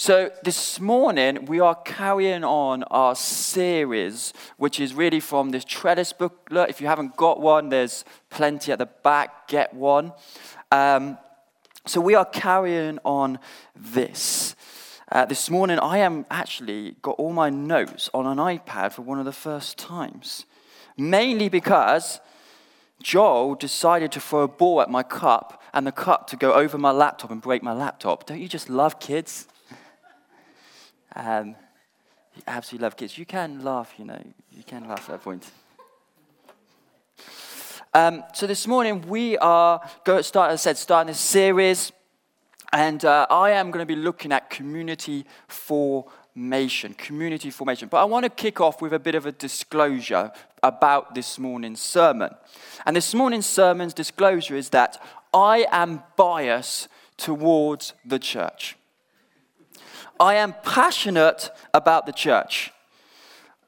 So, this morning we are carrying on our series, which is really from this Trellis booklet. If you haven't got one, there's plenty at the back, get one. Um, so, we are carrying on this. Uh, this morning, I am actually got all my notes on an iPad for one of the first times, mainly because Joel decided to throw a ball at my cup and the cup to go over my laptop and break my laptop. Don't you just love kids? Um, absolutely love kids. You can laugh, you know, you can laugh at that point. Um, so this morning we are going to start, as I said, starting this series, and uh, I am going to be looking at community formation. Community formation. But I want to kick off with a bit of a disclosure about this morning's sermon. And this morning's sermon's disclosure is that I am biased towards the church. I am passionate about the church.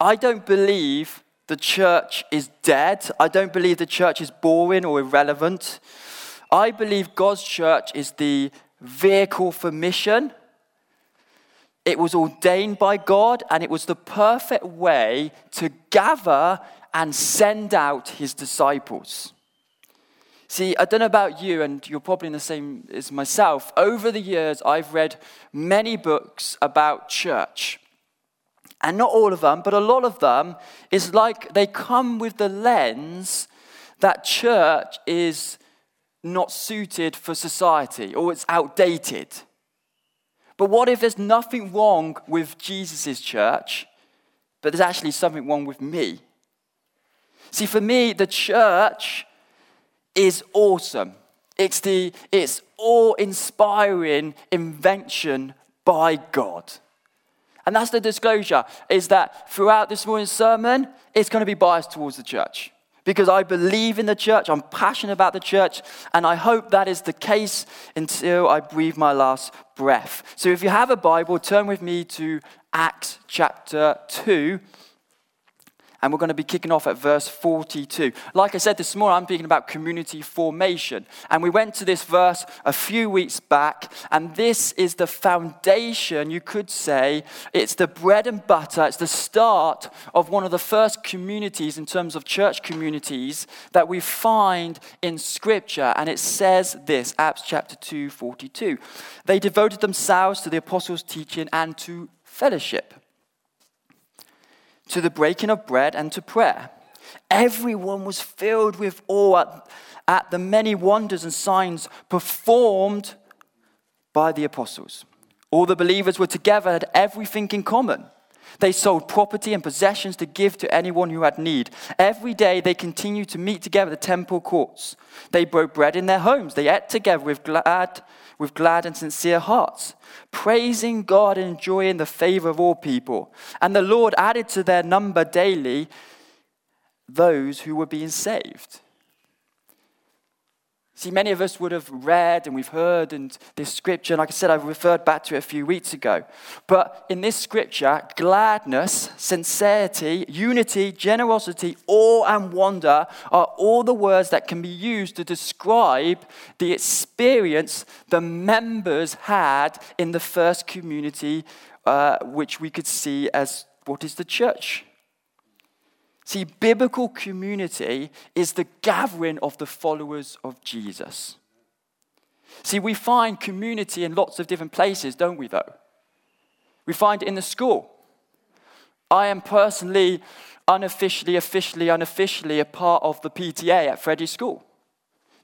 I don't believe the church is dead. I don't believe the church is boring or irrelevant. I believe God's church is the vehicle for mission. It was ordained by God and it was the perfect way to gather and send out his disciples. See, I don't know about you, and you're probably in the same as myself. Over the years, I've read many books about church. And not all of them, but a lot of them is like they come with the lens that church is not suited for society or it's outdated. But what if there's nothing wrong with Jesus' church, but there's actually something wrong with me? See, for me, the church is awesome. It's the it's awe-inspiring invention by God. And that's the disclosure, is that throughout this morning's sermon, it's going to be biased towards the church. Because I believe in the church, I'm passionate about the church, and I hope that is the case until I breathe my last breath. So if you have a Bible, turn with me to Acts chapter 2 and we're going to be kicking off at verse 42. Like I said this morning, I'm speaking about community formation. And we went to this verse a few weeks back, and this is the foundation, you could say. It's the bread and butter, it's the start of one of the first communities in terms of church communities that we find in Scripture. And it says this Acts chapter 2, 42. They devoted themselves to the apostles' teaching and to fellowship to the breaking of bread and to prayer. Everyone was filled with awe at, at the many wonders and signs performed by the apostles. All the believers were together, had everything in common. They sold property and possessions to give to anyone who had need. Every day they continued to meet together at the temple courts. They broke bread in their homes. They ate together with glad, with glad and sincere hearts, praising God and enjoying the favor of all people. And the Lord added to their number daily those who were being saved. See, many of us would have read and we've heard in this scripture, and like I said, I referred back to it a few weeks ago. But in this scripture, gladness, sincerity, unity, generosity, awe, and wonder are all the words that can be used to describe the experience the members had in the first community, uh, which we could see as what is the church. See, biblical community is the gathering of the followers of Jesus. See, we find community in lots of different places, don't we, though? We find it in the school. I am personally, unofficially, officially, unofficially a part of the PTA at Freddie's school.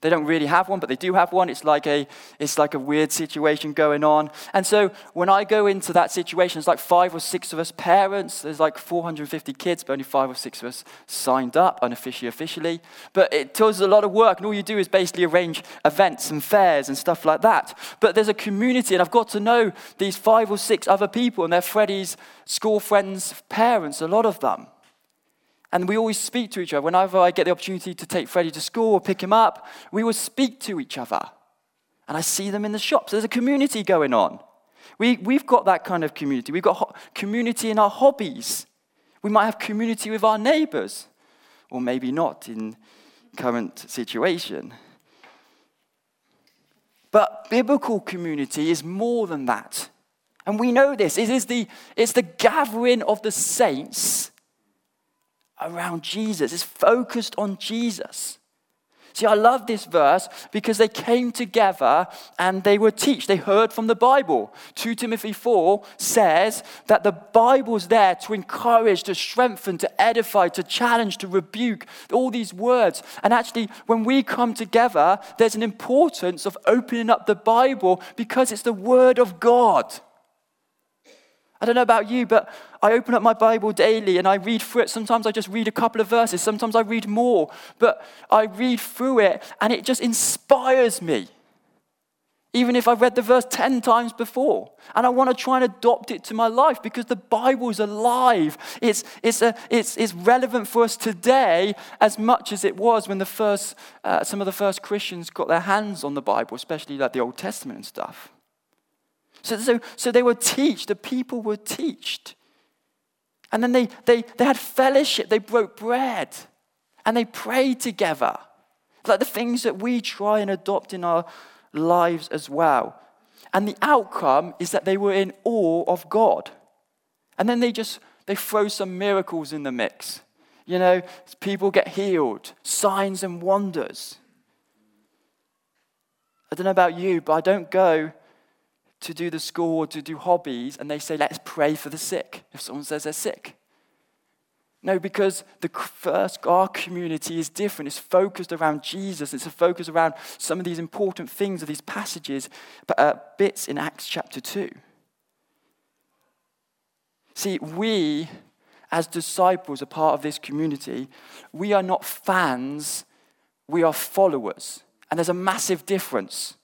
They don't really have one, but they do have one. It's like a, it's like a weird situation going on. And so when I go into that situation, it's like five or six of us parents. There's like 450 kids, but only five or six of us signed up, unofficially, officially. But it tells a lot of work, and all you do is basically arrange events and fairs and stuff like that. But there's a community, and I've got to know these five or six other people, and they're Freddie's school friends' parents, a lot of them. And we always speak to each other. Whenever I get the opportunity to take Freddie to school or pick him up, we will speak to each other. And I see them in the shops. There's a community going on. We, we've got that kind of community. We've got ho- community in our hobbies. We might have community with our neighbors, or maybe not in current situation. But biblical community is more than that. And we know this. It is the, it's the gathering of the saints around Jesus. It's focused on Jesus. See, I love this verse because they came together and they were teach. They heard from the Bible. 2 Timothy 4 says that the Bible's there to encourage, to strengthen, to edify, to challenge, to rebuke, all these words. And actually, when we come together, there's an importance of opening up the Bible because it's the Word of God. I don't know about you, but I open up my Bible daily and I read through it. Sometimes I just read a couple of verses, sometimes I read more, but I read through it and it just inspires me. Even if I've read the verse 10 times before. And I want to try and adopt it to my life because the Bible is alive. It's, it's, a, it's, it's relevant for us today as much as it was when the first, uh, some of the first Christians got their hands on the Bible, especially like the Old Testament and stuff. So, so, so they were taught, the people were taught. And then they, they, they had fellowship, they broke bread, and they prayed together. Like the things that we try and adopt in our lives as well. And the outcome is that they were in awe of God. And then they just they throw some miracles in the mix. You know, people get healed, signs and wonders. I don't know about you, but I don't go to do the school or to do hobbies and they say, let's pray for the sick if someone says they're sick. No, because the first, our community is different. It's focused around Jesus. It's a focus around some of these important things of these passages, uh, bits in Acts chapter 2. See, we, as disciples, are part of this community. We are not fans, we are followers. And there's a massive difference.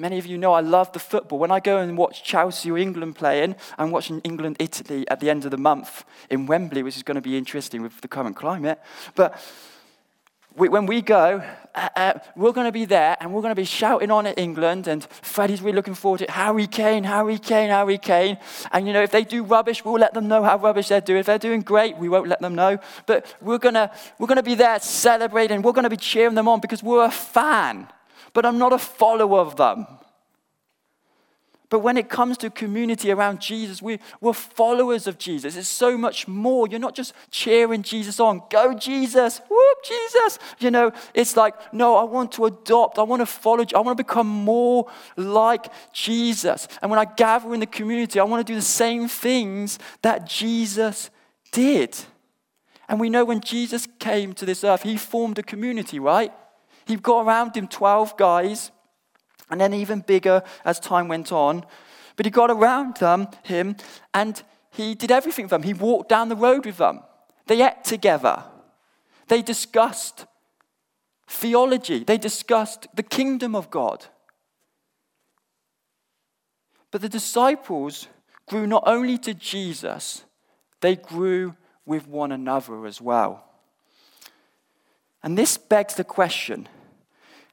Many of you know I love the football. When I go and watch Chelsea or England playing, I'm watching England Italy at the end of the month in Wembley, which is going to be interesting with the current climate. But we, when we go, uh, uh, we're going to be there and we're going to be shouting on at England. And Freddie's really looking forward to it. Harry Kane, Harry Kane, Harry Kane. And you know, if they do rubbish, we'll let them know how rubbish they're doing. If they're doing great, we won't let them know. But we're going to, we're going to be there celebrating. We're going to be cheering them on because we're a fan but I'm not a follower of them. But when it comes to community around Jesus, we, we're followers of Jesus. It's so much more. You're not just cheering Jesus on. Go, Jesus. Whoop, Jesus. You know, it's like, no, I want to adopt. I want to follow. I want to become more like Jesus. And when I gather in the community, I want to do the same things that Jesus did. And we know when Jesus came to this earth, he formed a community, right? He got around him 12 guys, and then even bigger as time went on. But he got around them, him, and he did everything for them. He walked down the road with them. They ate together. They discussed theology. They discussed the kingdom of God. But the disciples grew not only to Jesus, they grew with one another as well. And this begs the question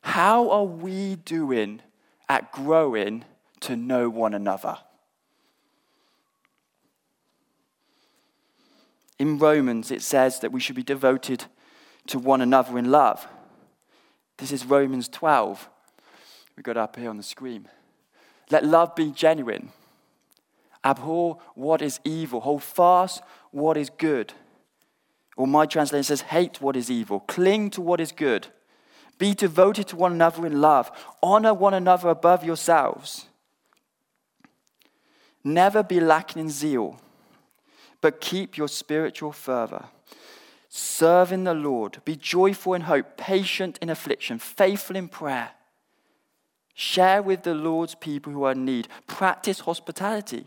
how are we doing at growing to know one another? In Romans, it says that we should be devoted to one another in love. This is Romans 12. We got up here on the screen. Let love be genuine. Abhor what is evil. Hold fast what is good. Or my translation says, hate what is evil. Cling to what is good. Be devoted to one another in love. Honor one another above yourselves. Never be lacking in zeal, but keep your spiritual fervor. Serve in the Lord. Be joyful in hope, patient in affliction, faithful in prayer. Share with the Lord's people who are in need. Practice hospitality.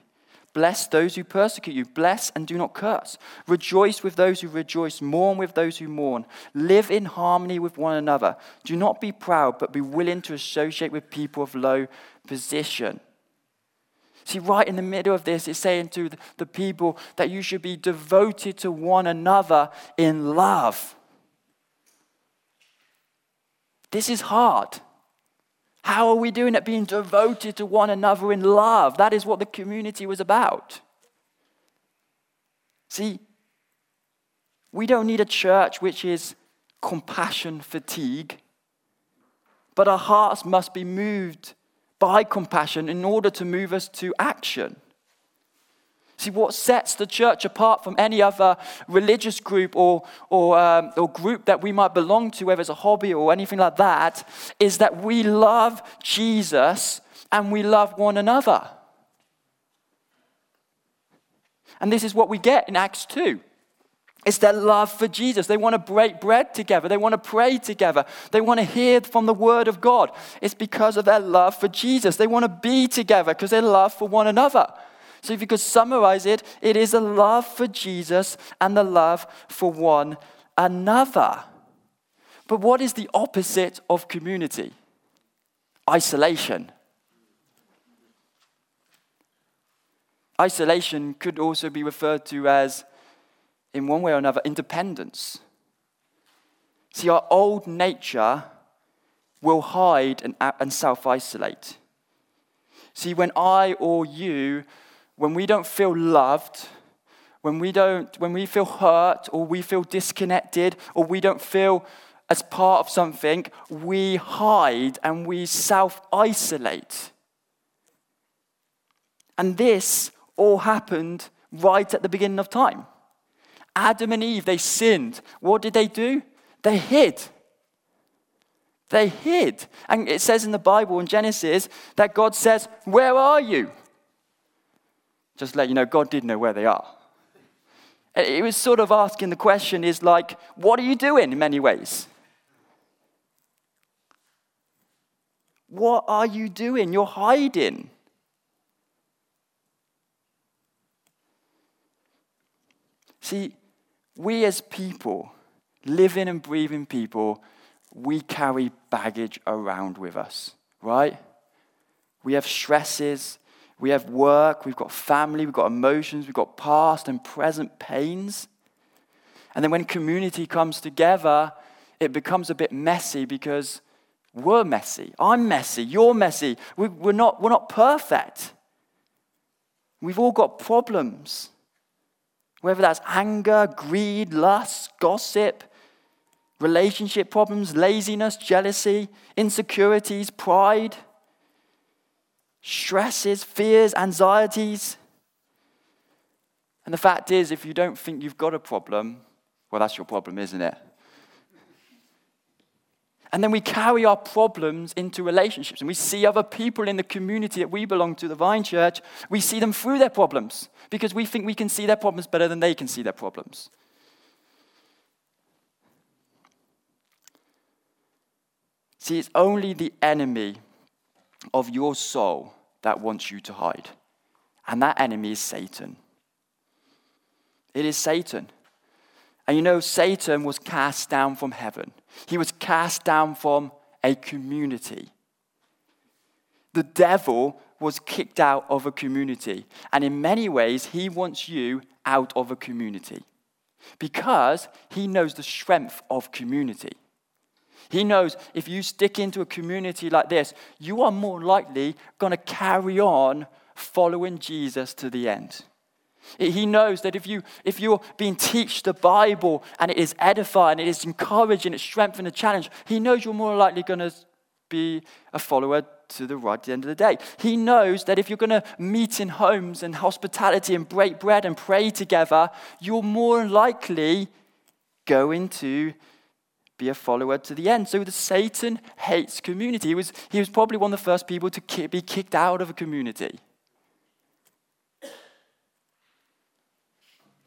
Bless those who persecute you. Bless and do not curse. Rejoice with those who rejoice. Mourn with those who mourn. Live in harmony with one another. Do not be proud, but be willing to associate with people of low position. See, right in the middle of this, it's saying to the people that you should be devoted to one another in love. This is hard. How are we doing it? Being devoted to one another in love. That is what the community was about. See, we don't need a church which is compassion fatigue, but our hearts must be moved by compassion in order to move us to action. See, what sets the church apart from any other religious group or, or, um, or group that we might belong to, whether it's a hobby or anything like that, is that we love Jesus and we love one another. And this is what we get in Acts 2. It's their love for Jesus. They want to break bread together. They want to pray together. They want to hear from the Word of God. It's because of their love for Jesus. They want to be together because they love for one another. So, if you could summarize it, it is a love for Jesus and the love for one another. But what is the opposite of community? Isolation. Isolation could also be referred to as, in one way or another, independence. See, our old nature will hide and, and self isolate. See, when I or you, when we don't feel loved, when we don't when we feel hurt or we feel disconnected or we don't feel as part of something we hide and we self isolate and this all happened right at the beginning of time. Adam and Eve, they sinned. What did they do? They hid. They hid. And it says in the Bible in Genesis that God says, Where are you? Just let you know, God did know where they are. It was sort of asking the question is like, What are you doing in many ways? What are you doing? You're hiding. See, we as people, living and breathing people, we carry baggage around with us, right? We have stresses, we have work, we've got family, we've got emotions, we've got past and present pains. And then when community comes together, it becomes a bit messy because we're messy. I'm messy. You're messy. We're not, we're not perfect. We've all got problems. Whether that's anger, greed, lust, gossip, relationship problems, laziness, jealousy, insecurities, pride, stresses, fears, anxieties. And the fact is, if you don't think you've got a problem, well, that's your problem, isn't it? And then we carry our problems into relationships. And we see other people in the community that we belong to, the Vine Church, we see them through their problems because we think we can see their problems better than they can see their problems. See, it's only the enemy of your soul that wants you to hide. And that enemy is Satan. It is Satan. And you know, Satan was cast down from heaven. He was cast down from a community. The devil was kicked out of a community. And in many ways, he wants you out of a community because he knows the strength of community. He knows if you stick into a community like this, you are more likely going to carry on following Jesus to the end. He knows that if, you, if you're being taught the Bible and it is edifying, it is encouraging, it's strengthening, a challenge, he knows you're more likely going to be a follower to the right at the end of the day. He knows that if you're going to meet in homes and hospitality and break bread and pray together, you're more likely going to be a follower to the end. So the Satan hates community. He was, he was probably one of the first people to be kicked out of a community.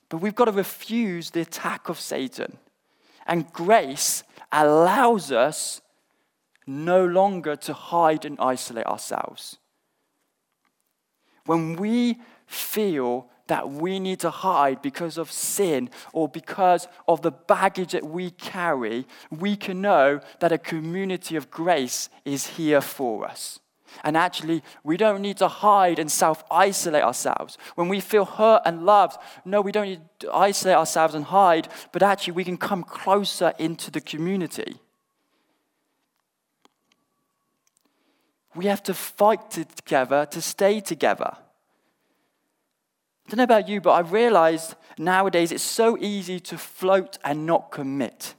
But we've got to refuse the attack of Satan. And grace allows us no longer to hide and isolate ourselves. When we feel that we need to hide because of sin or because of the baggage that we carry, we can know that a community of grace is here for us. And actually, we don't need to hide and self isolate ourselves. When we feel hurt and loved, no, we don't need to isolate ourselves and hide, but actually, we can come closer into the community. We have to fight together to stay together. I don't know about you, but I've realized nowadays it's so easy to float and not commit.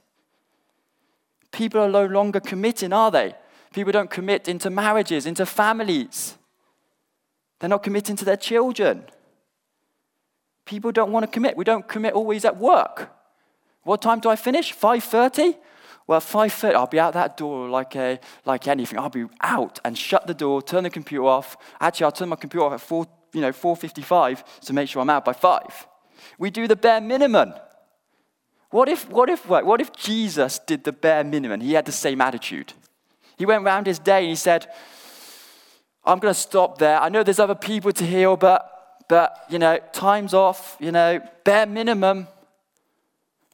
People are no longer committing, are they? People don't commit into marriages, into families. They're not committing to their children. People don't want to commit. We don't commit always at work. What time do I finish? 5:30? Well, 5.30, I'll be out that door like, a, like anything. I'll be out and shut the door, turn the computer off. Actually, I'll turn my computer off at 4, you know, 4.55 to make sure I'm out by 5. We do the bare minimum. What if, what if, what, if Jesus did the bare minimum? He had the same attitude. He went around his day and he said, I'm going to stop there. I know there's other people to heal, but, but, you know, time's off, you know, bare minimum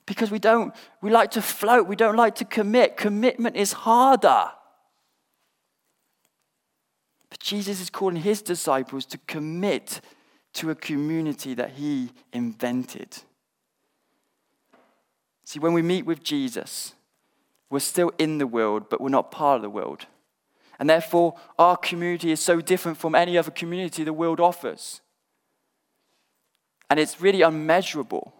because we don't, we like to float, we don't like to commit. Commitment is harder. But Jesus is calling his disciples to commit to a community that he invented. See, when we meet with Jesus, we're still in the world, but we're not part of the world. And therefore, our community is so different from any other community the world offers. And it's really unmeasurable.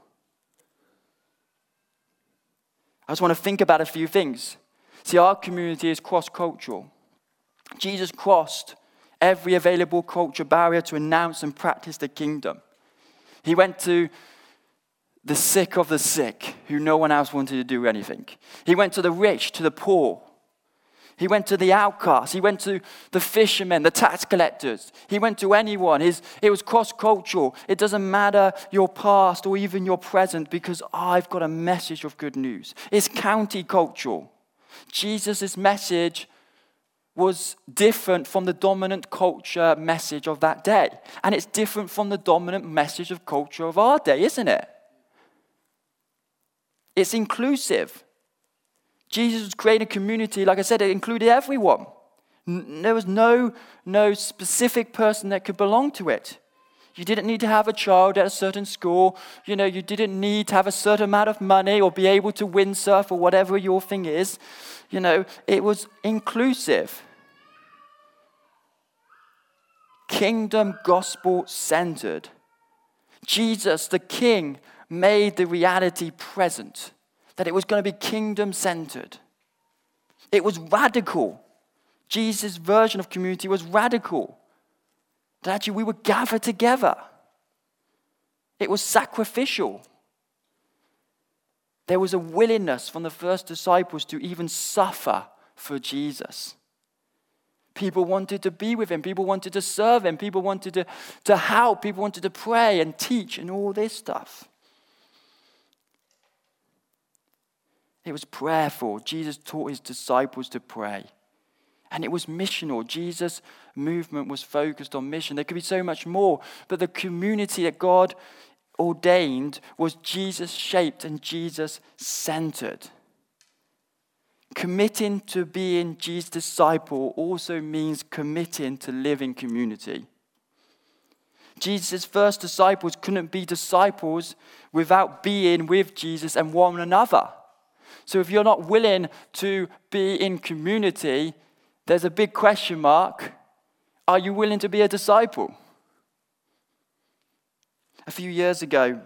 I just want to think about a few things. See, our community is cross cultural. Jesus crossed every available culture barrier to announce and practice the kingdom. He went to the sick of the sick, who no one else wanted to do anything. He went to the rich, to the poor. He went to the outcasts. He went to the fishermen, the tax collectors. He went to anyone. His, it was cross cultural. It doesn't matter your past or even your present because I've got a message of good news. It's county cultural. Jesus' message was different from the dominant culture message of that day. And it's different from the dominant message of culture of our day, isn't it? It's inclusive. Jesus was creating a community, like I said, it included everyone. There was no, no specific person that could belong to it. You didn't need to have a child at a certain school. You know, you didn't need to have a certain amount of money or be able to windsurf or whatever your thing is. You know, it was inclusive. Kingdom gospel centered. Jesus, the King, made the reality present that it was going to be kingdom centered. It was radical. Jesus' version of community was radical. That actually we would gather together. It was sacrificial. There was a willingness from the first disciples to even suffer for Jesus. People wanted to be with him. People wanted to serve him. People wanted to, to help. People wanted to pray and teach and all this stuff. It was prayerful. Jesus taught his disciples to pray. And it was missional. Jesus' movement was focused on mission. There could be so much more, but the community that God ordained was Jesus shaped and Jesus centered. Committing to being Jesus' disciple also means committing to living community. Jesus' first disciples couldn't be disciples without being with Jesus and one another. So if you're not willing to be in community, there's a big question mark. Are you willing to be a disciple? A few years ago,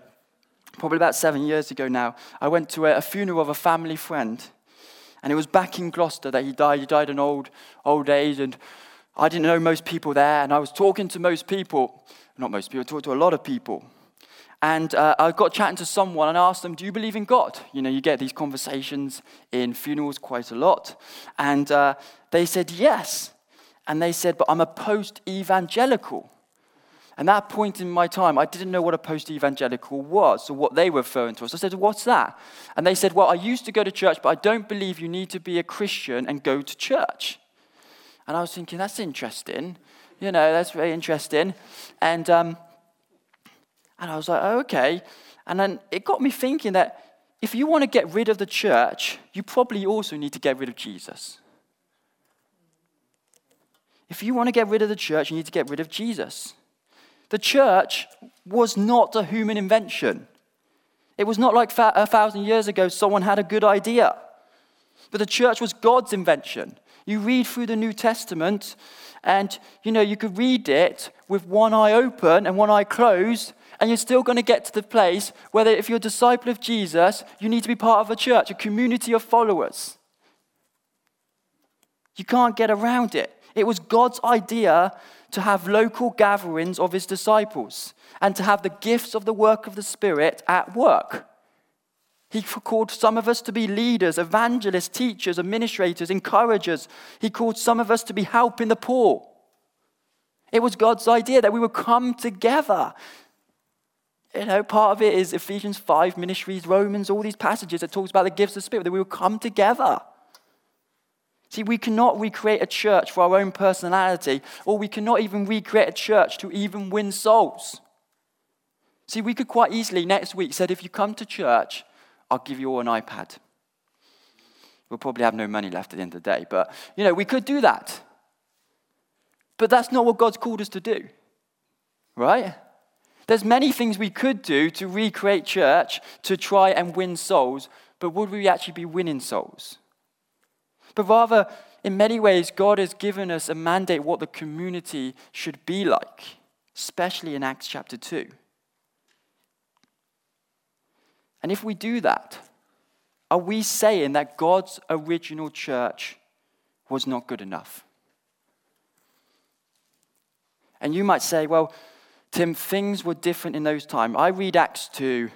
probably about seven years ago now, I went to a, funeral of a family friend. And it was back in Gloucester that he died. He died in old, old age. And I didn't know most people there. And I was talking to most people, not most people, I talked to a lot of people. And uh, I got chatting to someone and I asked them, Do you believe in God? You know, you get these conversations in funerals quite a lot. And uh, they said, Yes. And they said, But I'm a post evangelical. And that point in my time, I didn't know what a post evangelical was or what they were referring to. So I said, What's that? And they said, Well, I used to go to church, but I don't believe you need to be a Christian and go to church. And I was thinking, That's interesting. You know, that's very interesting. And um, and I was like, oh, okay. And then it got me thinking that if you want to get rid of the church, you probably also need to get rid of Jesus. If you want to get rid of the church, you need to get rid of Jesus. The church was not a human invention. It was not like a thousand years ago someone had a good idea. But the church was God's invention. You read through the New Testament, and you know, you could read it with one eye open and one eye closed, and you're still going to get to the place where, if you're a disciple of Jesus, you need to be part of a church, a community of followers. You can't get around it. It was God's idea to have local gatherings of his disciples and to have the gifts of the work of the Spirit at work. He called some of us to be leaders, evangelists, teachers, administrators, encouragers. He called some of us to be helping the poor. It was God's idea that we would come together. You know, part of it is Ephesians 5, ministries, Romans, all these passages that talks about the gifts of the Spirit, that we will come together. See, we cannot recreate a church for our own personality, or we cannot even recreate a church to even win souls. See, we could quite easily next week said, if you come to church, I'll give you all an iPad. We'll probably have no money left at the end of the day, but you know, we could do that. But that's not what God's called us to do. Right? There's many things we could do to recreate church to try and win souls, but would we actually be winning souls? But rather, in many ways, God has given us a mandate what the community should be like, especially in Acts chapter 2. And if we do that, are we saying that God's original church was not good enough? And you might say, well, Tim, things were different in those times. I read Acts 2,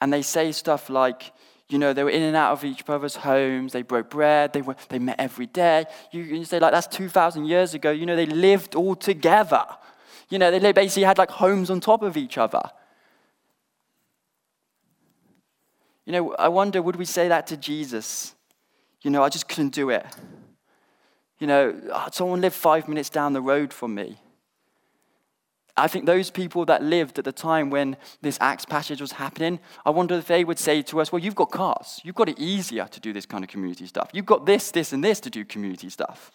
and they say stuff like, you know, they were in and out of each other's homes, they broke bread, they, were, they met every day. You, you say, like, that's 2,000 years ago. You know, they lived all together. You know, they basically had like homes on top of each other. You know, I wonder, would we say that to Jesus? You know, I just couldn't do it. You know, ah, someone lived five minutes down the road from me. I think those people that lived at the time when this Acts passage was happening, I wonder if they would say to us, Well, you've got cars. You've got it easier to do this kind of community stuff. You've got this, this, and this to do community stuff.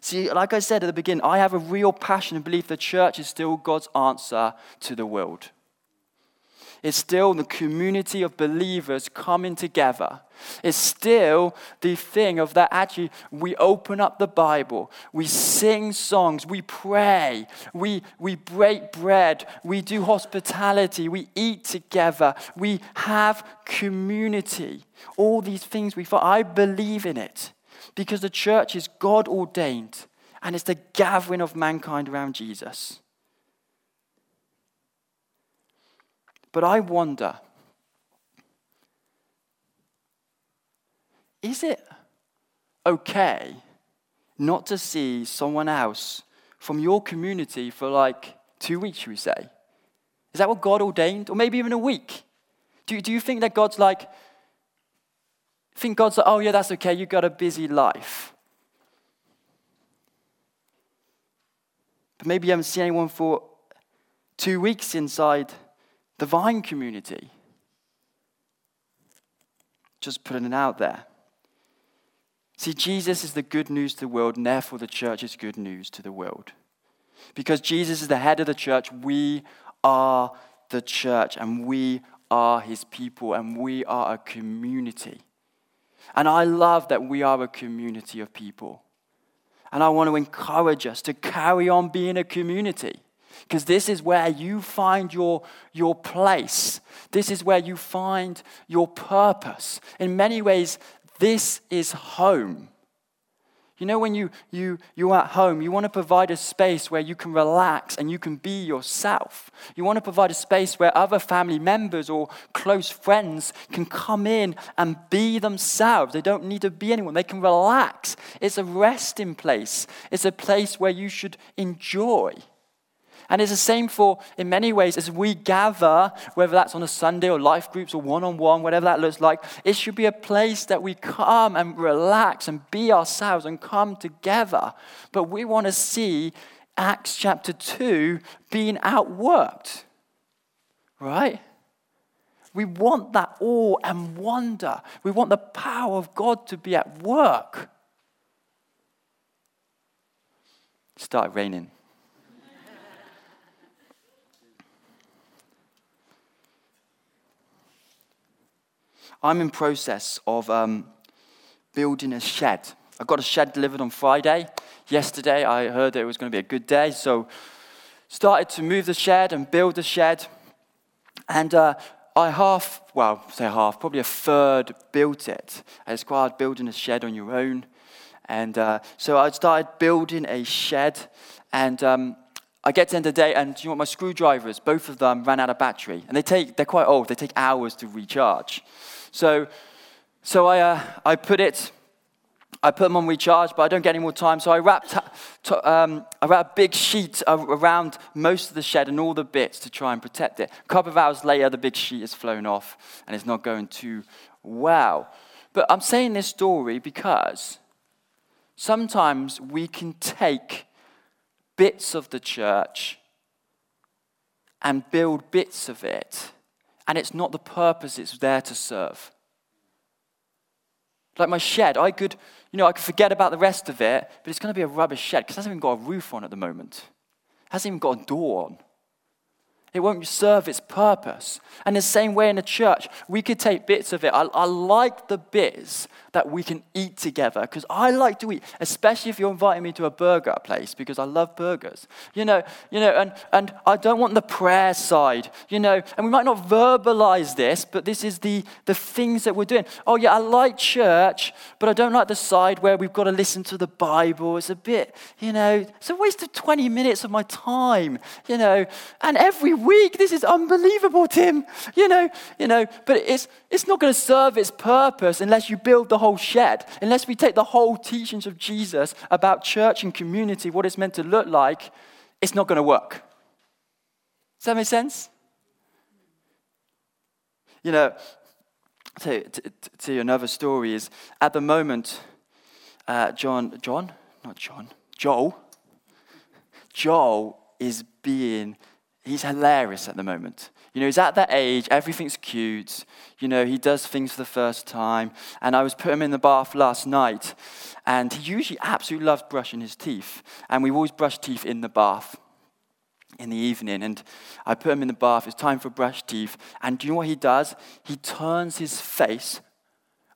See, like I said at the beginning, I have a real passion and belief the church is still God's answer to the world. It's still the community of believers coming together. It's still the thing of that actually we open up the Bible, we sing songs, we pray, we, we break bread, we do hospitality, we eat together, we have community. All these things we find. I believe in it because the church is God ordained and it's the gathering of mankind around Jesus. But I wonder is it okay not to see someone else from your community for like two weeks, we say? Is that what God ordained? Or maybe even a week? Do, do you think that God's like, think God's like, oh yeah, that's okay, you've got a busy life? But maybe you haven't seen anyone for two weeks inside the vine community. Just putting it out there. See, Jesus is the good news to the world, and therefore the church is good news to the world. Because Jesus is the head of the church, we are the church, and we are his people, and we are a community. And I love that we are a community of people. And I want to encourage us to carry on being a community because this is where you find your, your place. This is where you find your purpose. In many ways, this is home. You know, when you, you, you're at home, you want to provide a space where you can relax and you can be yourself. You want to provide a space where other family members or close friends can come in and be themselves. They don't need to be anyone, they can relax. It's a resting place, it's a place where you should enjoy. And it's the same for, in many ways, as we gather, whether that's on a Sunday or life groups or one on one, whatever that looks like, it should be a place that we come and relax and be ourselves and come together. But we want to see Acts chapter 2 being outworked, right? We want that awe and wonder. We want the power of God to be at work. It started raining. I'm in process of um, building a shed. I got a shed delivered on Friday. Yesterday, I heard that it was going to be a good day, so started to move the shed and build the shed. And uh, I half, well, say half, probably a third built it. And it's quite hard building a shed on your own. And uh, so I started building a shed. And um, I get to the end of the day, and you know what? My screwdrivers, both of them ran out of battery. And they take, they're quite old, they take hours to recharge. So, so I, uh, I put it I put them on recharge, but I don't get any more time. So I wrapped, um, I wrapped a big sheet around most of the shed and all the bits to try and protect it. A couple of hours later, the big sheet has flown off and it's not going too well. But I'm saying this story because sometimes we can take bits of the church and build bits of it, and it's not the purpose it's there to serve. Like my shed, I could you know, I could forget about the rest of it, but it's going to be a rubbish shed because it hasn't even got a roof on at the moment. It hasn't even got a door on. It won't serve its purpose. And the same way in the church, we could take bits of it. I, I like the bits that we can eat together because I like to eat, especially if you're inviting me to a burger place because I love burgers. You know, you know, and, and I don't want the prayer side, you know, and we might not verbalize this, but this is the, the things that we're doing. Oh, yeah, I like church, but I don't like the side where we've got to listen to the Bible. It's a bit, you know, it's a waste of 20 minutes of my time, you know, and every week. This is unbelievable, Tim. You know, you know, but it's, it's not going to serve its purpose unless you build the whole shed, unless we take the whole teachings of Jesus about church and community, what it's meant to look like, it's not going to work. Does that make sense? You know, to, to, to another story is at the moment, uh, John, John, not John, Joel, Joel is being he's hilarious at the moment. You know, he's at that age, everything's cute. You know, he does things for the first time. And I was putting him in the bath last night, and he usually absolutely loves brushing his teeth. And we always brush teeth in the bath in the evening. And I put him in the bath, it's time for brush teeth. And do you know what he does? He turns his face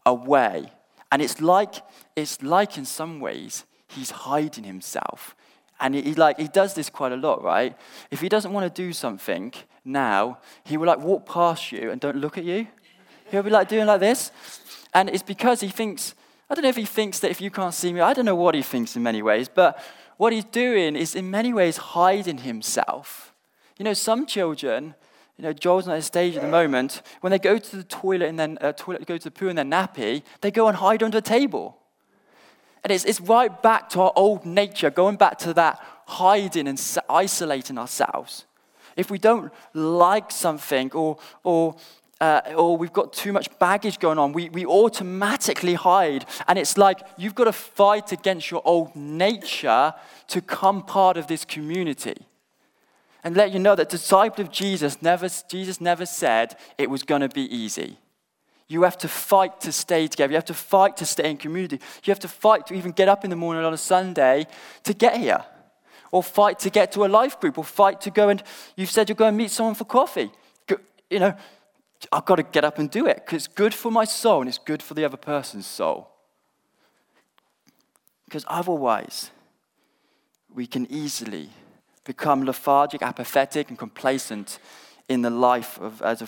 away. And it's like, it's like in some ways, he's hiding himself. And he, he, like he does this quite a lot, right? If he doesn't want to do something now, he will like walk past you and don't look at you. He'll be like doing like this. And it's because he thinks, I don't know if he thinks that if you can't see me, I don't know what he thinks in many ways, but what he's doing is in many ways hiding himself. You know, some children, you know, Joel's on a stage at the moment, when they go to the toilet and then uh, toilet, go to the poo in their nappy, they go and hide under a table. And it's, it's right back to our old nature, going back to that hiding and isolating ourselves. If we don't like something or, or, uh, or we've got too much baggage going on, we, we automatically hide. And it's like you've got to fight against your old nature to come part of this community. And let you know that disciple of Jesus never, Jesus never said it was going to be easy. You have to fight to stay together. You have to fight to stay in community. You have to fight to even get up in the morning on a Sunday to get here. Or fight to get to a life group. Or fight to go and, you've said you're going to meet someone for coffee. You know, I've got to get up and do it because it's good for my soul and it's good for the other person's soul. Because otherwise, we can easily become lethargic, apathetic, and complacent in the life of as a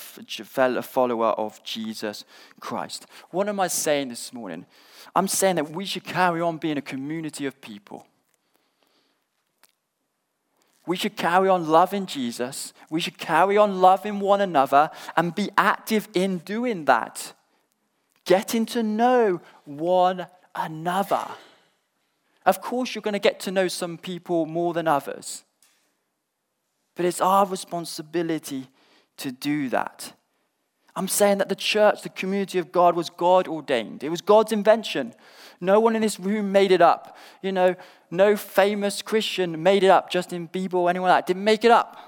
follower of Jesus Christ. What am I saying this morning? I'm saying that we should carry on being a community of people. We should carry on loving Jesus. We should carry on loving one another and be active in doing that. Getting to know one another. Of course, you're going to get to know some people more than others. But it's our responsibility to do that. I'm saying that the church, the community of God, was God ordained. It was God's invention. No one in this room made it up. You know, no famous Christian made it up. Justin Bieber or anyone like that didn't make it up.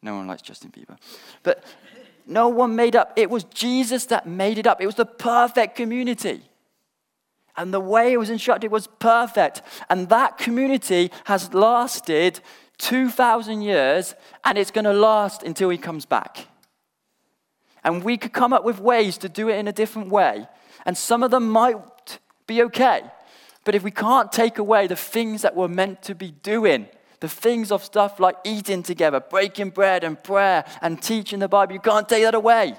No one likes Justin Bieber. But no one made up. It was Jesus that made it up. It was the perfect community. And the way it was instructed was perfect. And that community has lasted 2,000 years and it's going to last until he comes back. And we could come up with ways to do it in a different way. And some of them might be okay. But if we can't take away the things that we're meant to be doing, The things of stuff like eating together, breaking bread and prayer and teaching the Bible, you can't take that away.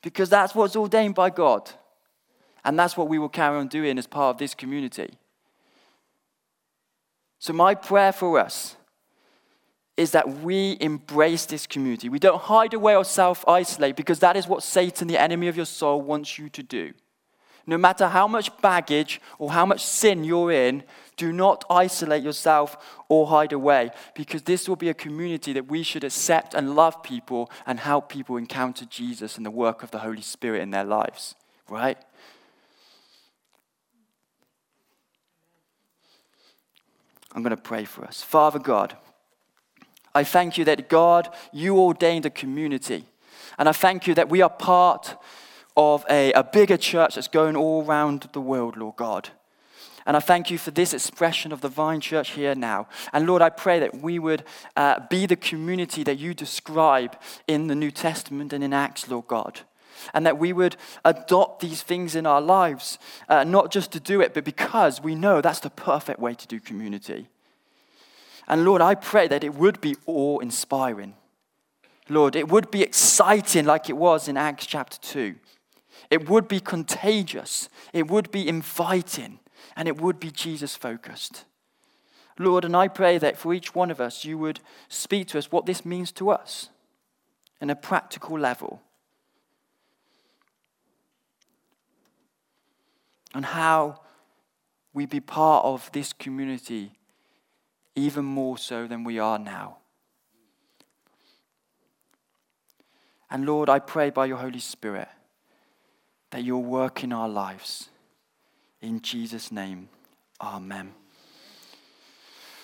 Because that's what's ordained by God. And that's what we will carry on doing as part of this community. So, my prayer for us is that we embrace this community. We don't hide away or self isolate because that is what Satan, the enemy of your soul, wants you to do. No matter how much baggage or how much sin you're in, do not isolate yourself or hide away because this will be a community that we should accept and love people and help people encounter Jesus and the work of the Holy Spirit in their lives, right? I'm going to pray for us. Father God, I thank you that, God, you ordained a community. And I thank you that we are part of a, a bigger church that's going all around the world, Lord God. And I thank you for this expression of the Vine Church here now. And Lord, I pray that we would uh, be the community that you describe in the New Testament and in Acts, Lord God. And that we would adopt these things in our lives, uh, not just to do it, but because we know that's the perfect way to do community. And Lord, I pray that it would be awe inspiring. Lord, it would be exciting like it was in Acts chapter 2. It would be contagious. It would be inviting. And it would be Jesus focused. Lord, and I pray that for each one of us, you would speak to us what this means to us in a practical level. And how we be part of this community even more so than we are now. And Lord, I pray by your Holy Spirit that you'll work in our lives. In Jesus' name, amen.